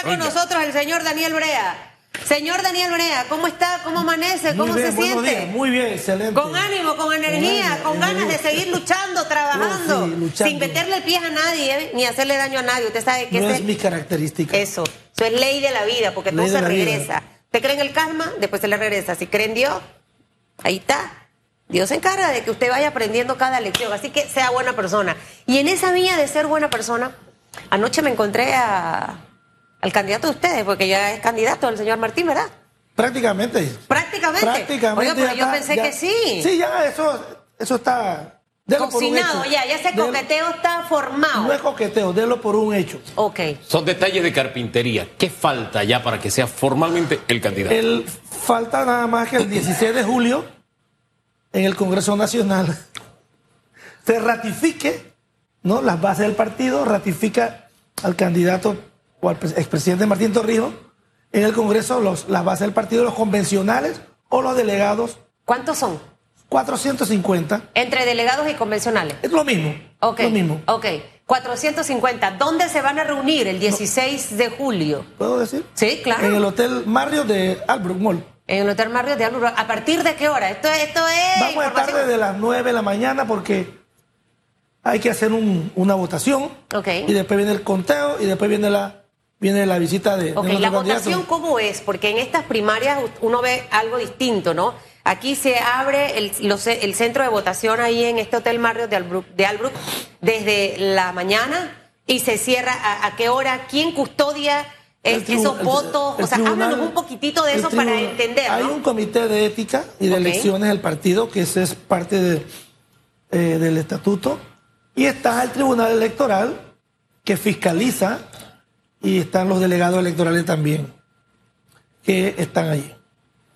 está con nosotros el señor Daniel Brea. Señor Daniel Brea, ¿cómo está? ¿Cómo amanece? ¿Cómo bien, se siente? días, muy bien, excelente. Con ánimo, con energía, con ganas de seguir luchando, trabajando, sí, luchando. sin meterle el pie a nadie, ¿eh? ni hacerle daño a nadie. Usted sabe que no ese- es mi característica. eso, eso es ley de la vida, porque todo Ley de se regresa. ¿Usted cree en el karma? Después se le regresa. Si cree en Dios, ahí está. Dios se encarga de que usted vaya aprendiendo cada lección, así que sea buena persona. Y en esa vía de ser buena persona, anoche me encontré a- al candidato de ustedes, porque ya es candidato el señor Martín, ¿verdad? Prácticamente. Prácticamente. Prácticamente. Oiga, pero yo está- pensé ya- que sí. Sí, ya eso, eso está. delo por un Cocinado hecho. ya, ya ese Delo- coqueteo está formado. No es coqueteo, délo por un hecho. Ok. Son detalles de carpintería. ¿Qué falta ya para que sea formalmente el candidato? El, falta nada más que el 16 de julio, en el Congreso Nacional, se ratifique ¿no? las bases del partido, ratifica al candidato o al pres- expresidente Martín Torrijos en el Congreso los, las bases del partido, los convencionales o los delegados, ¿Cuántos son? 450. Entre delegados y convencionales. Es lo mismo. Ok. Lo mismo. Ok. 450. ¿Dónde se van a reunir el 16 de julio? ¿Puedo decir? Sí, claro. En el Hotel Marriott de Albrook Mall. En el Hotel Mario de Alburo. ¿A partir de qué hora? Esto, esto es. Vamos a estar desde las 9 de la mañana porque hay que hacer un- una votación. Ok. Y después viene el conteo y después viene la, viene la visita de, Ok, la votación, ¿cómo es? Porque en estas primarias uno ve algo distinto, ¿no? Aquí se abre el, los- el centro de votación ahí en este Hotel Marriott de Albrook, de Albrook desde la mañana y se cierra a, a qué hora, quién custodia esos el- votos. el o sea, tribunal- háblanos un poquitito de eso para tribunal- entender, Hay un comité de ética y de elecciones del partido, que ese es parte de, eh, del estatuto. Y está el Tribunal Electoral, que fiscaliza, y están los delegados electorales también, que están allí.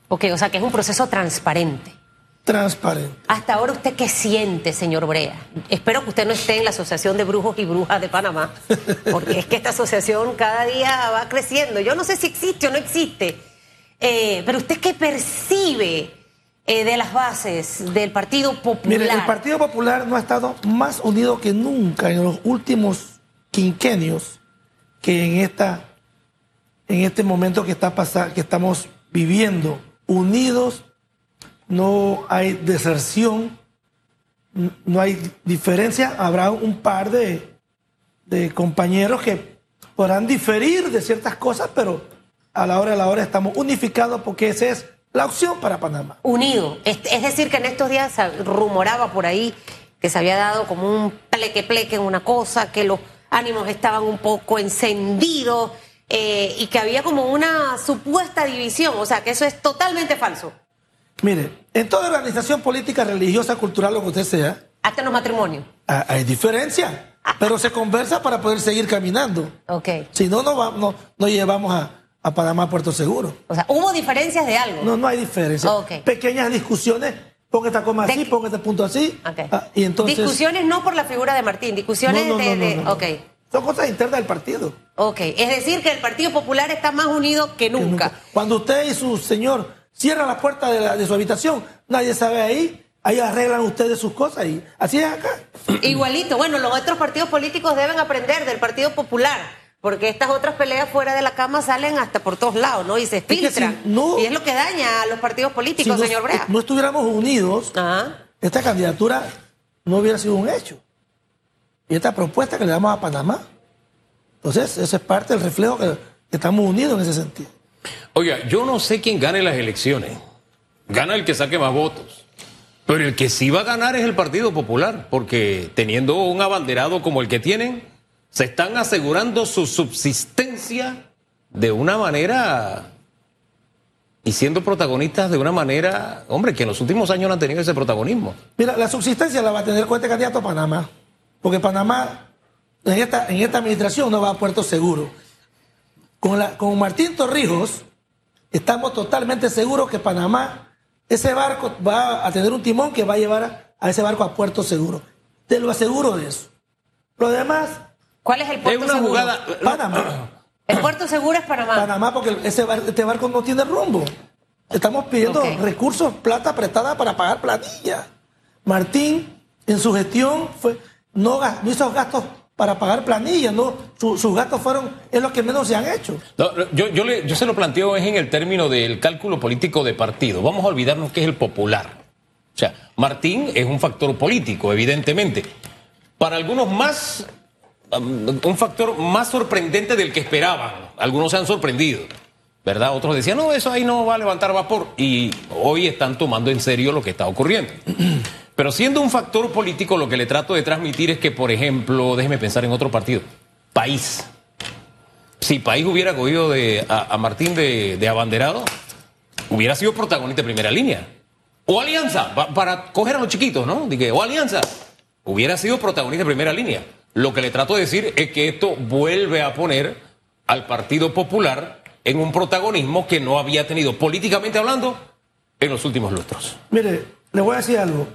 Ok, o sea que es un proceso transparente. Transparente. Hasta ahora, ¿usted qué siente, señor Brea? Espero que usted no esté en la Asociación de Brujos y Brujas de Panamá, porque es que esta asociación cada día va creciendo. Yo no sé si existe o no existe, eh, pero ¿usted qué percibe eh, de las bases del Partido Popular? Mire, el Partido Popular no ha estado más unido que nunca en los últimos quinquenios que en esta en este momento que está que estamos viviendo unidos no hay deserción no hay diferencia habrá un par de, de compañeros que podrán diferir de ciertas cosas pero a la hora de la hora estamos unificados porque esa es la opción para Panamá Unido. Es, es decir, que en estos días se rumoraba por ahí que se había dado como un pleque-pleque en una cosa, que los ánimos estaban un poco encendidos eh, y que había como una supuesta división. O sea, que eso es totalmente falso. Mire, en toda organización política, religiosa, cultural, lo que usted sea, Hasta en los matrimonios. hay diferencia, pero se conversa para poder seguir caminando. Ok. Si no, no, no, no llevamos a, a Panamá a Puerto Seguro. O sea, hubo diferencias de algo. No, no hay diferencia. Ok. Pequeñas discusiones, pon esta coma así, que- pon este punto así. Ok. ah, y entonces, Discusiones no por la figura de Martín, discusiones No, no, de... de- no. Son cosas internas del partido. Ok. Es decir, que el Partido Popular está más unido que que nunca. Cuando usted y su señor cierran la puerta de, la- de su habitación, nadie sabe ahí, ahí arreglan ustedes sus cosas y así es acá. Igualito. Bueno, los otros partidos políticos deben aprender del Partido Popular, porque estas otras peleas fuera de la cama salen hasta por todos lados, ¿no? Y se que filtran. si no- y es lo que daña a los partidos Si políticos, no- señor Brea. no estuviéramos unidos, Ajá. esta candidatura no hubiera sido un hecho. Y esta propuesta que le damos a Panamá. Entonces, ese es parte del reflejo que, que estamos unidos en ese sentido. Oiga, yo no sé quién gane las elecciones. Gana el que saque más votos. Pero el que sí va a ganar es el Partido Popular, porque teniendo un abanderado como el que tienen, se están asegurando su subsistencia de una manera y siendo protagonistas de una manera, hombre, que en los últimos años no han tenido ese protagonismo. Mira, la subsistencia la va a tener con este candidato a Panamá. Porque Panamá, en esta, administración, no va a Puerto Seguro. Con Martín Torrijos, estamos totalmente seguros que Panamá, ese barco va a tener un timón que va a llevar a, a ese barco a Puerto Seguro. Te lo aseguro de eso. Lo demás, ¿Cuál es el Es puerto una seguro? jugada. Panamá. El puerto seguro es Panamá. Panamá, porque ese bar- este barco no tiene rumbo. Estamos pidiendo recursos, plata prestada para pagar planilla. Martín, en su gestión, fue, no, no hizo gastos para pagar planillas, ¿no? Su- sus gastos fueron, es lo que menos se han hecho. No, yo, yo, le- yo se lo planteo es en el término del cálculo político de partido. Vamos a olvidarnos que es el popular. O sea, Martín es un factor político, evidentemente. Para algunos más, un factor más sorprendente del que esperaban. Algunos se han sorprendido, ¿verdad? Otros decían, no, eso ahí no va a levantar vapor. Y hoy están tomando en serio lo que está ocurriendo. Pero siendo un factor político, lo que le trato de transmitir es que, por ejemplo, déjeme pensar en otro partido. País. Si País hubiera cogido de, a, Martín de, de abanderado, hubiera sido protagonista de primera línea. O Alianza, pa- para coger a los chiquitos, ¿no? Dije, o Alianza, hubiera sido protagonista de primera línea. Lo que le trato de decir es que esto vuelve a poner al Partido Popular en un protagonismo que no había tenido, políticamente hablando, en los últimos lustros. Mire, le voy a decir algo.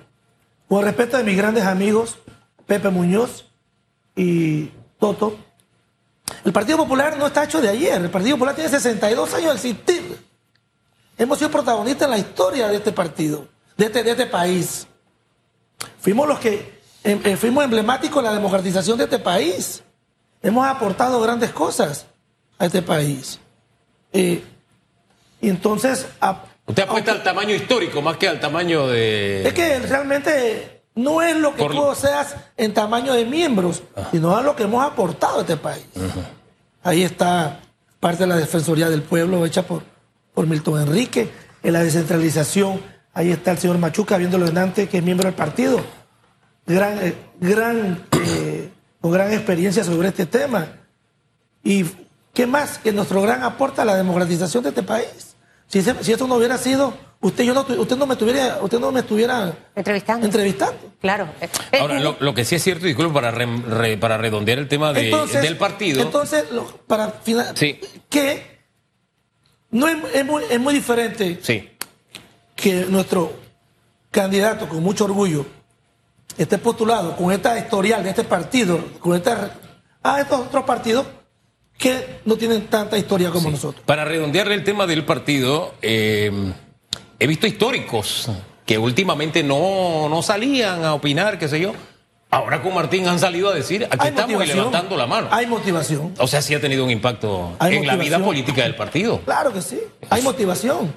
Con respeto de mis grandes amigos, Pepe Muñoz y Toto, el Partido Popular no está hecho de ayer. El Partido Popular tiene 62 años de existir. Hemos sido protagonistas en la historia de este partido, de este, de este país. Fuimos los que eh, fuimos emblemáticos en la democratización de este país. Hemos aportado grandes cosas a este país. Eh, y entonces, a- Usted apuesta al tamaño histórico más que al tamaño de... es que realmente no es lo que Por- tú seas en tamaño de miembros, sino a lo que hemos aportado a este país. Ahí está parte de la Defensoría del Pueblo hecha por, por Milton Enrique, en la descentralización, ahí está el señor Machuca, viéndolo delante, que es miembro del partido, gran, eh, gran, eh, con gran experiencia sobre este tema. ¿Y qué más que nuestro gran aporte a la democratización de este país? Si, ese- si esto no hubiera sido, usted, yo no, usted no me estuviera, usted no me estuviera Entrevistando. entrevistando. Claro. Ahora, lo, lo que sí es cierto, disculpe, para, re- re- para redondear el tema de- Entonces- del partido. Entonces, lo- para final, Sí. que no es, es muy, es muy diferente sí. que nuestro candidato, con mucho orgullo, esté postulado con esta historial de este partido, con esta a estos otros partidos que no tienen tanta historia como nosotros. Para redondearle el tema del partido, eh, he visto históricos que últimamente no, no salían a opinar, qué sé yo. Ahora con Martín han salido a decir, aquí Hay estamos levantando la mano. Hay motivación. O sea, sí ha tenido un impacto Hay en la vida política del partido. Claro que sí, hay motivación.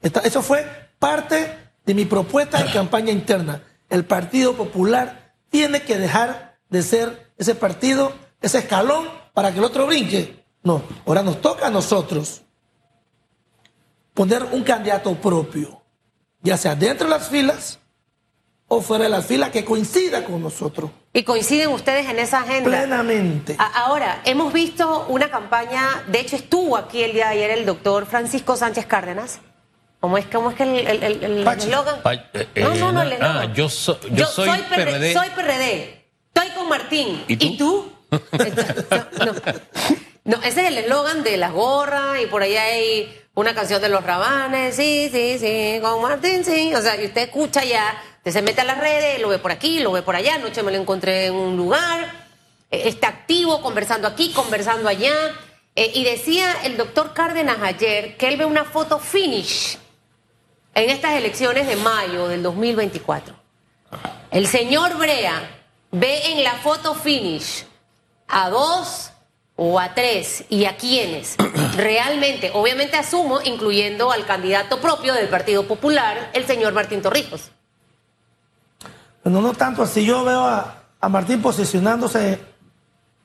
Eso fue parte de mi propuesta en campaña interna. El Partido Popular tiene que dejar de ser ese partido, ese escalón para que el otro brinque. No, ahora nos toca a nosotros poner un candidato propio, ya sea dentro de las filas o fuera de las filas que coincida con nosotros y coinciden ustedes en esa agenda. plenamente. Ahora, hemos visto una campaña, de hecho estuvo aquí el día de ayer el doctor Francisco Sánchez Cárdenas. ¿Cómo es, cómo es que el el- el- el eslogan? Eh, no, no, no, el eh, eslogan. ah, yo so- yo soy PRD. Soy PRD. Estoy con Martín. ¿Y tú? no, no. No, ese es el eslogan de las gorras y por ahí hay una canción de los rabanes. Sí, sí, sí, con Martín, sí. O sea, y usted escucha ya, usted se mete a las redes, lo ve por aquí, lo ve por allá. Anoche me lo encontré en un lugar. eh, Está activo, conversando aquí, conversando allá. Eh, y decía el doctor Cárdenas ayer que él ve una foto finish en estas elecciones de mayo del 2024. El señor Brea ve en la foto finish a dos o a tres y a quienes realmente, obviamente asumo, incluyendo al candidato propio del Partido Popular, el señor Martín Torrijos. No, no tanto así. Yo veo a, a Martín posicionándose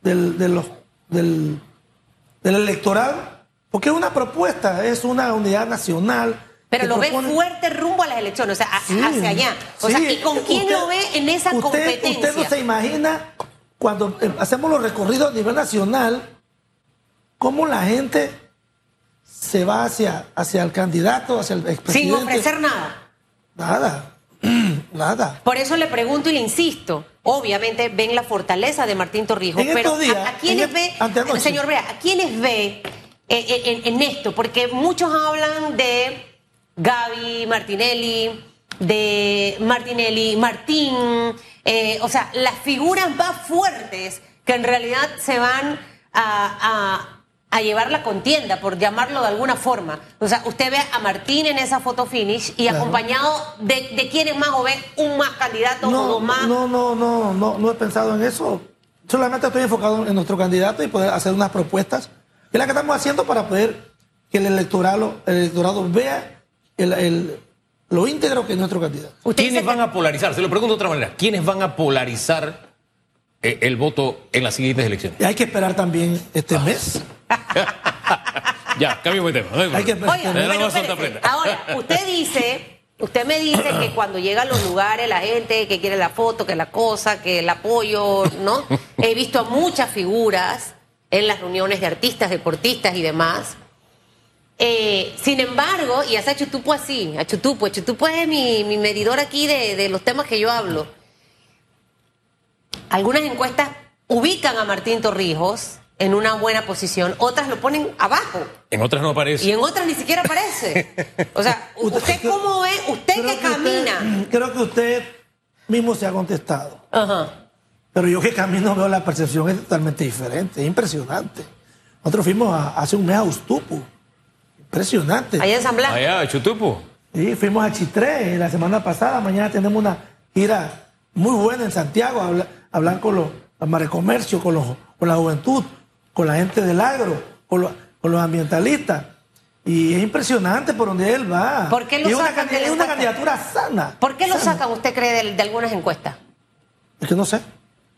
del, de los- del, del electorado, porque es una propuesta, es una unidad nacional. Pero lo ve fuerte rumbo a las elecciones, o sea, a- Sí, hacia allá. O sea. ¿y con quién Usted- lo ve en esa usted- competencia? Usted no se imagina cuando eh, hacemos los recorridos a nivel nacional, cómo la gente se va hacia, hacia el candidato, hacia el Sin expresidente. ofrecer nada. Nada, nada. Por eso le pregunto y le insisto. Obviamente ven la fortaleza de Martín Torrijos, En pero días, ¿a, a quiénes ve, señor Brea, a quiénes ve eh, eh, en, en esto? Porque muchos hablan de Gaby Martinelli, de Martinelli, Martín, eh, o sea, las figuras más fuertes que en realidad se van a, a- a llevar la contienda, por llamarlo de alguna forma. O sea, usted ve a Martín en esa foto finish y Claro. acompañado de, de quiénes más o ve un más candidato o dos más. no, no, no, no, no he pensado en eso. solamente estoy enfocado en nuestro candidato y poder hacer unas propuestas, que es la que estamos haciendo para poder que el electorado, el electorado vea el, el- lo íntegro que es nuestro candidato. ¿Quiénes van que- a polarizar? Se lo pregunto de otra manera. ¿Quiénes van a polarizar eh, el voto en las siguientes elecciones? Y hay que esperar también este mes. Ya, cambiamos de tema. no hay Hay que problema. Oiga, bueno, ahora, usted dice, usted me dice que cuando llega a los lugares la gente que quiere la foto, que la cosa, que el apoyo, ¿no? He visto a muchas figuras en las reuniones de artistas, deportistas y demás. Eh, sin embargo, y hace a Chutupo así, a Chutupo, Chutupo es mi, mi medidor aquí de, de los temas que yo hablo. Algunas encuestas ubican a Martín Torrijos en una buena posición, otras lo ponen abajo. En otras no aparece. Y en otras ni siquiera aparece. O sea, ¿usted cómo es? ¿Usted Creo que camina? usted- creo que usted mismo se ha contestado. Ajá. Pero yo que camino veo la percepción es totalmente diferente, es impresionante. Nosotros fuimos a- hace un mes a Ustupu. Impresionante. Allá en San Blas. Allá, Chutupo. Sí, fuimos a Chitré la semana pasada. Mañana tenemos una gira muy buena en Santiago. a hablar, a hablar con los los marecomercios, con, los, con la juventud, con la gente del agro, con los, con los ambientalistas. Y es impresionante por donde él va. ¿Por qué lo Y es una, de la es una candidatura sana. ¿Por qué lo sana. sacan, usted cree, de, de algunas encuestas? Es que no sé.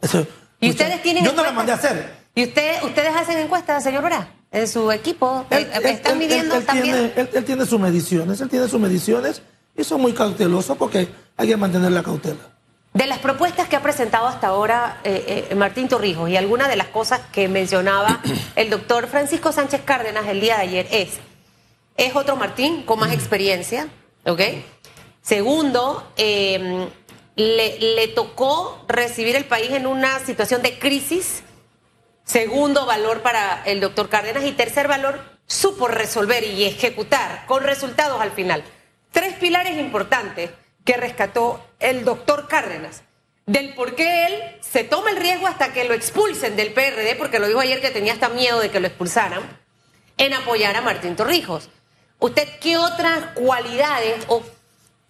Eso- ¿Y ustedes tienen Yo no la mandé a hacer. ¿Y usted, ustedes hacen encuestas, señor Vera? En su equipo. Él, Eh, él- ¿Están él- midiendo él- también? tiene, él- él tiene sus mediciones, él tiene sus mediciones y son muy cautelosos porque hay que mantener la cautela. De las propuestas que ha presentado hasta ahora eh, eh, Martín Torrijos y algunas de las cosas que mencionaba el doctor Francisco Sánchez Cárdenas el día de ayer es, es otro Martín con más experiencia, ¿ok? Segundo, eh, le, le tocó recibir el país en una situación de crisis. Segundo valor para el doctor Cárdenas y tercer valor, supo resolver y ejecutar con resultados al final. Tres pilares importantes que rescató el doctor Cárdenas. Del por qué él se toma el riesgo hasta que lo expulsen del PRD, porque lo dijo ayer que tenía hasta miedo de que lo expulsaran, en apoyar a Martín Torrijos. ¿Usted qué otras cualidades o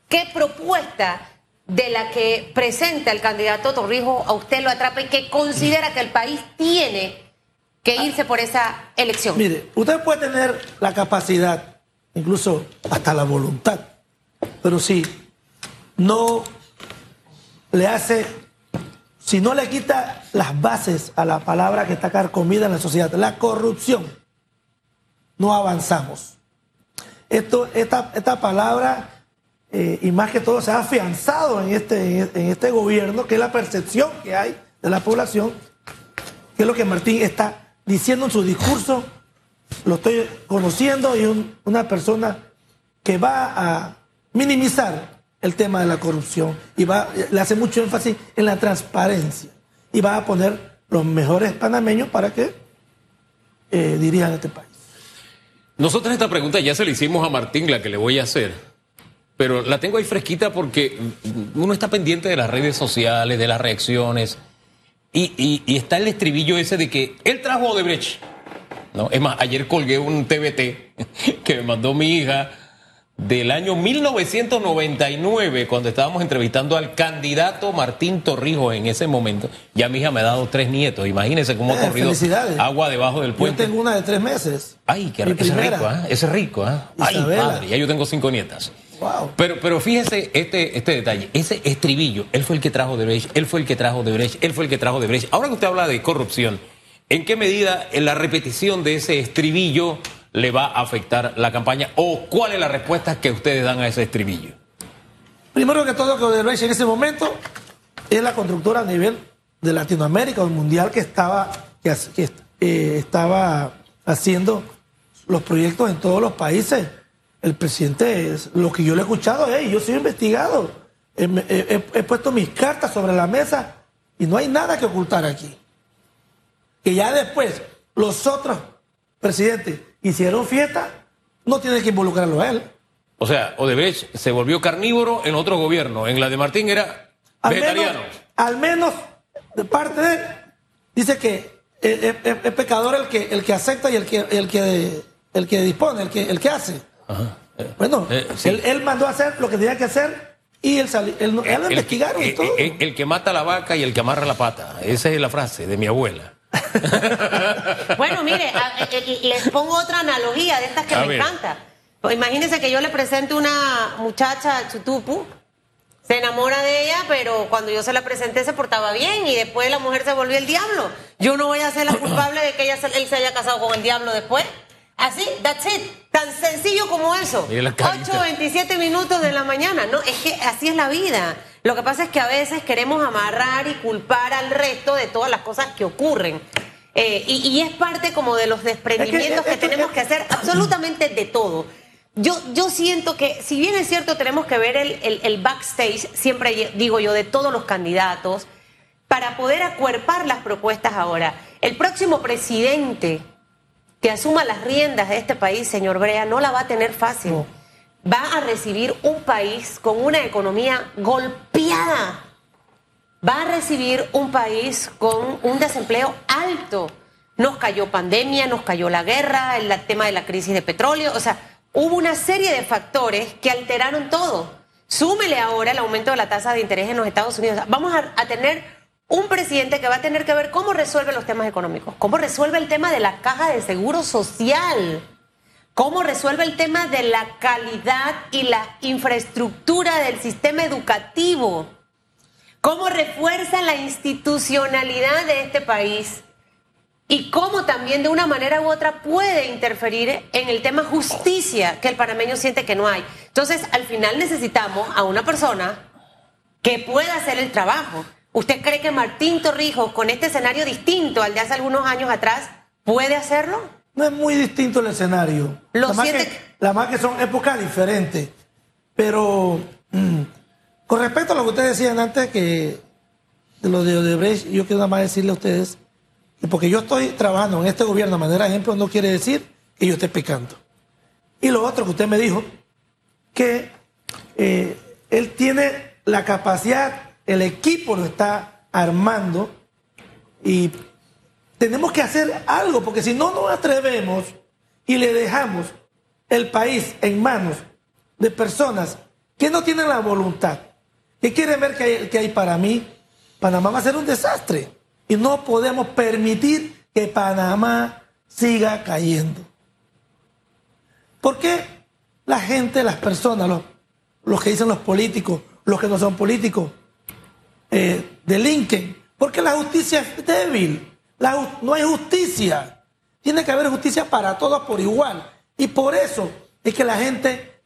qué propuesta de la que presenta el candidato Torrijos a usted lo atrapa y que considera que el país tiene que irse por esa elección? Mire, usted puede tener la capacidad, incluso hasta la voluntad, pero si no le hace, si no le quita las bases a la palabra que está carcomida en la sociedad, la corrupción, no avanzamos. Esto, esta, esta palabra, eh, y más que todo, se ha afianzado en este, en este gobierno, que es la percepción que hay de la población, que es lo que Martín está diciendo en su discurso, lo estoy conociendo, y un- una persona que va a minimizar el tema de la corrupción y va, le hace mucho énfasis en la transparencia y va a poner los mejores panameños para que eh, dirijan este país. Nosotros esta pregunta ya se la hicimos a Martín, la que le voy a hacer. Pero la tengo ahí fresquita porque uno está pendiente de las redes sociales, de las reacciones. Y, y- y está el estribillo ese de que él trajo a Odebrecht. ¿no? Es más, ayer colgué un TBT que me mandó mi hija del año 1999, cuando estábamos entrevistando al candidato Martín Torrijos en ese momento. Ya mi hija me ha dado tres nietos. Imagínense cómo ha Eh, corrido agua debajo del Yo puente. tengo una de tres meses. Ay, qué rico. Ese es rico, ¿ah? Ese es rico, ¿ah? Ay, padre, ya yo tengo cinco nietas. Wow. Pero, pero fíjese este, este detalle, ese estribillo, él fue el que trajo de Brecht, él fue el que trajo de Brecht, él fue el que trajo de Brecht. Ahora que usted habla de corrupción, ¿en qué medida en la repetición de ese estribillo le va a afectar la campaña? ¿O cuál es la respuesta que ustedes dan a ese estribillo? Primero que todo, que Odebrecht en ese momento es la constructora a nivel de Latinoamérica o mundial que estaba, que, eh, estaba haciendo los proyectos en todos los países. El presidente, es, lo que yo le he escuchado, es, yo soy investigado, he, he- he- he puesto mis cartas sobre la mesa y no hay nada que ocultar aquí. Que ya después los otros presidentes hicieron fiesta, no tiene que involucrarlo a él. O sea, Odebrecht se volvió carnívoro en otro gobierno, en la de Martín era Al menos, vegetariano. al menos de parte de él, dice que es- es pecador el que, el que acepta y el que, el que, el que dispone, el que, el que hace. Bueno, Eh, sí. él, él mandó a hacer lo que tenía que hacer Y él, salió, él, lo investigaron y todo. El, que mata la vaca y el que amarra la pata. Esa es la frase de mi abuela. bueno, mire, les pongo otra analogía de estas que me encanta. Pues imagínense que yo le presente una muchacha a Chutupu, se enamora de ella, pero cuando yo se la presenté se portaba bien y después la mujer se volvió el diablo. Yo no voy a ser la culpable de que ella, él se haya casado con el diablo después. Así, that's it. Tan sencillo como eso. 8, 27 minutos de la mañana. No, es que así es la vida. Lo que pasa es que a veces queremos amarrar y culpar al resto de todas las cosas que ocurren. Eh, y, es parte como de los desprendimientos que, tenemos que hacer absolutamente de todo. Yo, yo siento que, si bien es cierto, tenemos que ver el, el backstage, siempre digo yo, de todos los candidatos, para poder acuerpar las propuestas ahora. El próximo presidente que asuma las riendas de este país, señor Brea, no la va a tener fácil. Va a recibir un país con una economía golpeada. Va a recibir un país con un desempleo alto. Nos cayó pandemia, nos cayó la guerra, el tema de la crisis de petróleo. O sea, hubo una serie de factores que alteraron todo. Súmele ahora el aumento de la tasa de interés en los Estados Unidos. Vamos a, a tener un presidente que va a tener que ver cómo resuelve los temas económicos, cómo resuelve el tema de la caja de seguro social, cómo resuelve el tema de la calidad y la infraestructura del sistema educativo, cómo refuerza la institucionalidad de este país y cómo también de una manera u otra puede interferir en el tema justicia que el panameño siente que no hay. Entonces, al final necesitamos a una persona que pueda hacer el trabajo ¿Usted cree que Martín Torrijos, con este escenario distinto al de hace algunos años atrás, puede hacerlo? No es muy distinto el escenario. Lo la, más que, la más que son épocas diferentes. Pero mm, con respecto a lo que ustedes decían antes, que de lo de Odebrecht, yo quiero nada más decirle a ustedes, que porque yo estoy trabajando en este gobierno de manera ejemplo, no quiere decir que yo esté pecando. Y lo otro que usted me dijo, que eh, él tiene la capacidad el equipo lo está armando y tenemos que hacer algo, porque si no nos atrevemos y le dejamos el país en manos de personas que no tienen la voluntad, que quieren ver que hay, para mí, Panamá va a ser un desastre. Y no podemos permitir que Panamá siga cayendo. ¿Por qué la gente, las personas, los que dicen los políticos, los que no son políticos, eh, delinquen, porque la justicia es débil, no hay justicia. Tiene que haber justicia para todos por igual. Y por eso es que la gente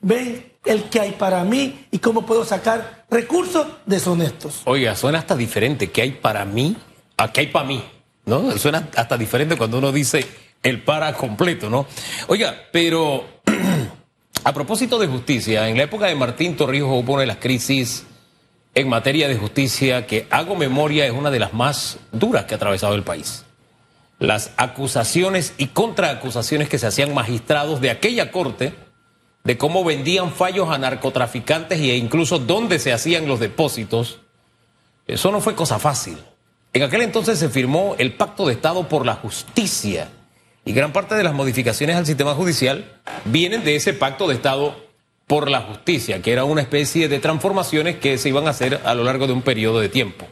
ve el que hay para mí y cómo puedo sacar recursos deshonestos. Oiga, suena hasta diferente que hay para mí a que hay para mí, ¿no? Suena hasta diferente cuando uno dice el para completo, ¿no? Oiga, pero a propósito de justicia, en la época de Martín Torrijos hubo una de las crisis en materia de justicia que, hago memoria, es una de las más duras que ha atravesado el país. Las acusaciones y contraacusaciones que se hacían magistrados de aquella corte de cómo vendían fallos a narcotraficantes e incluso dónde se hacían los depósitos, eso no fue cosa fácil. En aquel entonces se firmó el Pacto de Estado por la Justicia y gran parte de las modificaciones al sistema judicial vienen de ese Pacto de Estado por la justicia, que era una especie de transformaciones que se iban a hacer a lo largo de un periodo de tiempo.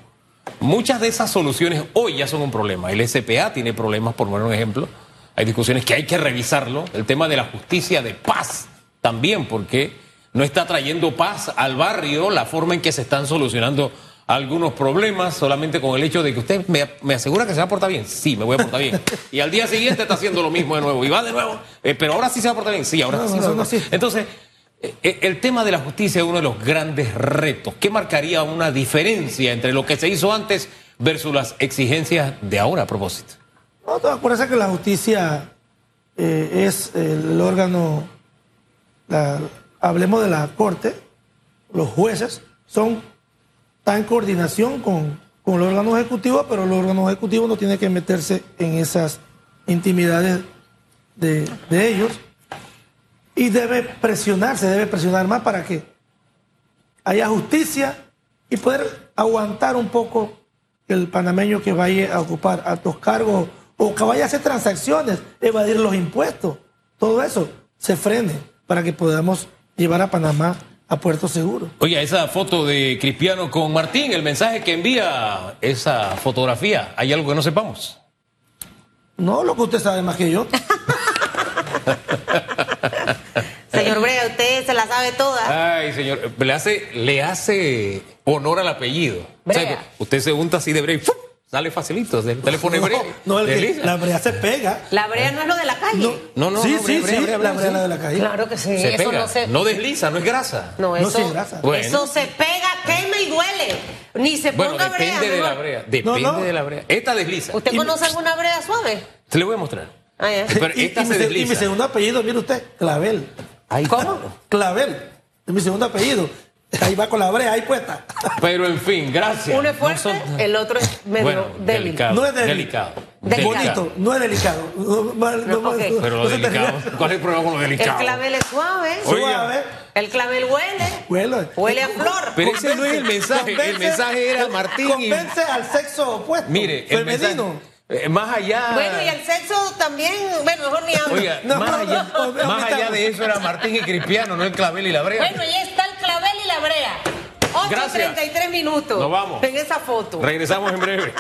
Muchas de esas soluciones hoy ya son un problema. El SPA tiene problemas, por poner un ejemplo. Hay discusiones que hay que revisarlo. El tema de la justicia de paz también, porque no está trayendo paz al barrio la forma en que se están solucionando algunos problemas solamente con el hecho de que usted me, asegura que se va a portar bien. Sí, me voy a portar bien. Y al día siguiente está haciendo lo mismo de nuevo. Y va de nuevo. Eh, pero ahora sí se va a portar bien. Sí, ahora sí. Entonces, eh, eh, el tema de la justicia es uno de los grandes retos. ¿Qué marcaría una diferencia entre lo que se hizo antes versus las exigencias de ahora a propósito? No, acuerdas que la justicia eh, es el órgano, hablemos de la corte, los jueces son están en coordinación con, con el órgano ejecutivo, pero el órgano ejecutivo no tiene que meterse en esas intimidades de, de ellos y debe presionarse, debe presionar más para que haya justicia y poder aguantar un poco el panameño que vaya a ocupar altos cargos o que vaya a hacer transacciones, evadir los impuestos, todo eso se frene para que podamos llevar a Panamá a puerto seguro. Oiga, esa foto de Cristiano con Martín, el mensaje que envía esa fotografía, ¿hay algo que no sepamos? No, lo que usted sabe más que yo. Brea, usted se la sabe toda. Ay, señor, le hace, le hace honor al apellido. O sea, Brea. usted se unta así de Brea y ¡fum! sale facilito. Usted le pone no, Brea. no, el que- desliza. la brea se pega. La Brea no es lo de la calle. No, no, sí, no, sí, brea, sí, brea, brea, la brea, brea sí. la de la calle. Claro que sí. Se eso pega, no se. no desliza, no es grasa. No, No, eso, sí, grasa. Bueno. eso se pega, quema y duele. Ni se Bueno, ponga depende brea. de la brea. Depende No, no. de la brea. Esta desliza. ¿Usted Y- conoce alguna brea suave? Se le voy a mostrar. Ah, ya. Pero y, esta y se mi, se- y mi desliza. segundo apellido, mire usted, Clavel. Ahí ¿Cómo? está. Clavel. Es mi segundo apellido. Ahí va con la brea ahí puesta. Pero en fin, gracias. Uno es fuerte, el otro es medio Bueno, débil. delicado. No es débil. Delicado. Delicado. Bonito, no es delicado. No, mal- no, No, ok. no- Pero lo delicado. ¿Cuál es el problema con lo El delicado? clavel es suave. Oye. Suave. El clavel huele. Huele. Huele a flor. Pero ese no es el mensaje. El mensaje era Martín. y- Convence al sexo opuesto. Mire, el femenino. mensaje. Eh, más allá. Bueno, y el sexo también, bueno, mejor ni hablo. Oiga, No, más, no, allá, no, no, más no, allá no. de eso era Martín y Cristiano, no el clavel y la brea. Bueno, ya está el clavel y la brea. Gracias. 8.33 minutos. Nos vamos. En esa foto. Regresamos en breve.